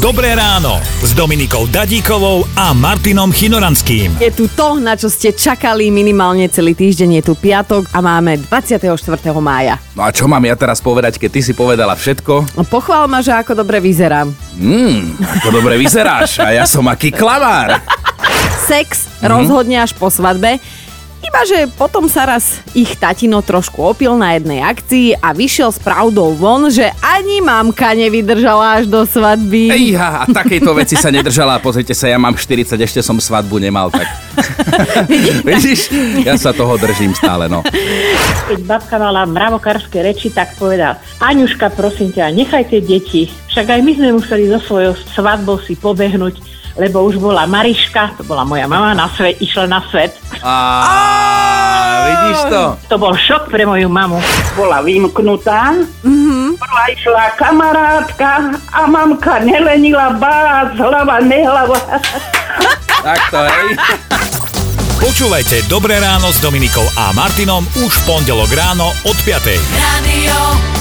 Dobré ráno s Dominikou Dadíkovou a Martinom Chinoranským. Je tu to, na čo ste čakali minimálne celý týždeň, je tu piatok a máme 24. mája. No a čo mám ja teraz povedať, keď ty si povedala všetko? No, Pochvál ma, že ako dobre vyzerám. Mmm, ako dobre vyzeráš a ja som aký klamár. Sex rozhodne až po svadbe. Iba, že potom sa raz ich tatino trošku opil na jednej akcii a vyšiel s pravdou von, že ani mamka nevydržala až do svadby. Ejha, a takejto veci sa nedržala. Pozrite sa, ja mám 40, ešte som svadbu nemal, tak... Vidíš? Ja sa toho držím stále, no. Keď babka mala mravokárske reči, tak povedal, Aňuška, prosím ťa, nechaj tie deti. Však aj my sme museli so svojou svadbou si pobehnúť, lebo už bola Mariška, to bola moja mama, na svet, išla na svet. A vidíš to? To bol šok pre moju mamu. bola vymknutá. Prvá išla kamarátka a mamka nelenila bác, hlava, nehlava. Tak to, hej. Počúvajte Dobré ráno s Dominikou a Martinom už v pondelok ráno od 5. Radio.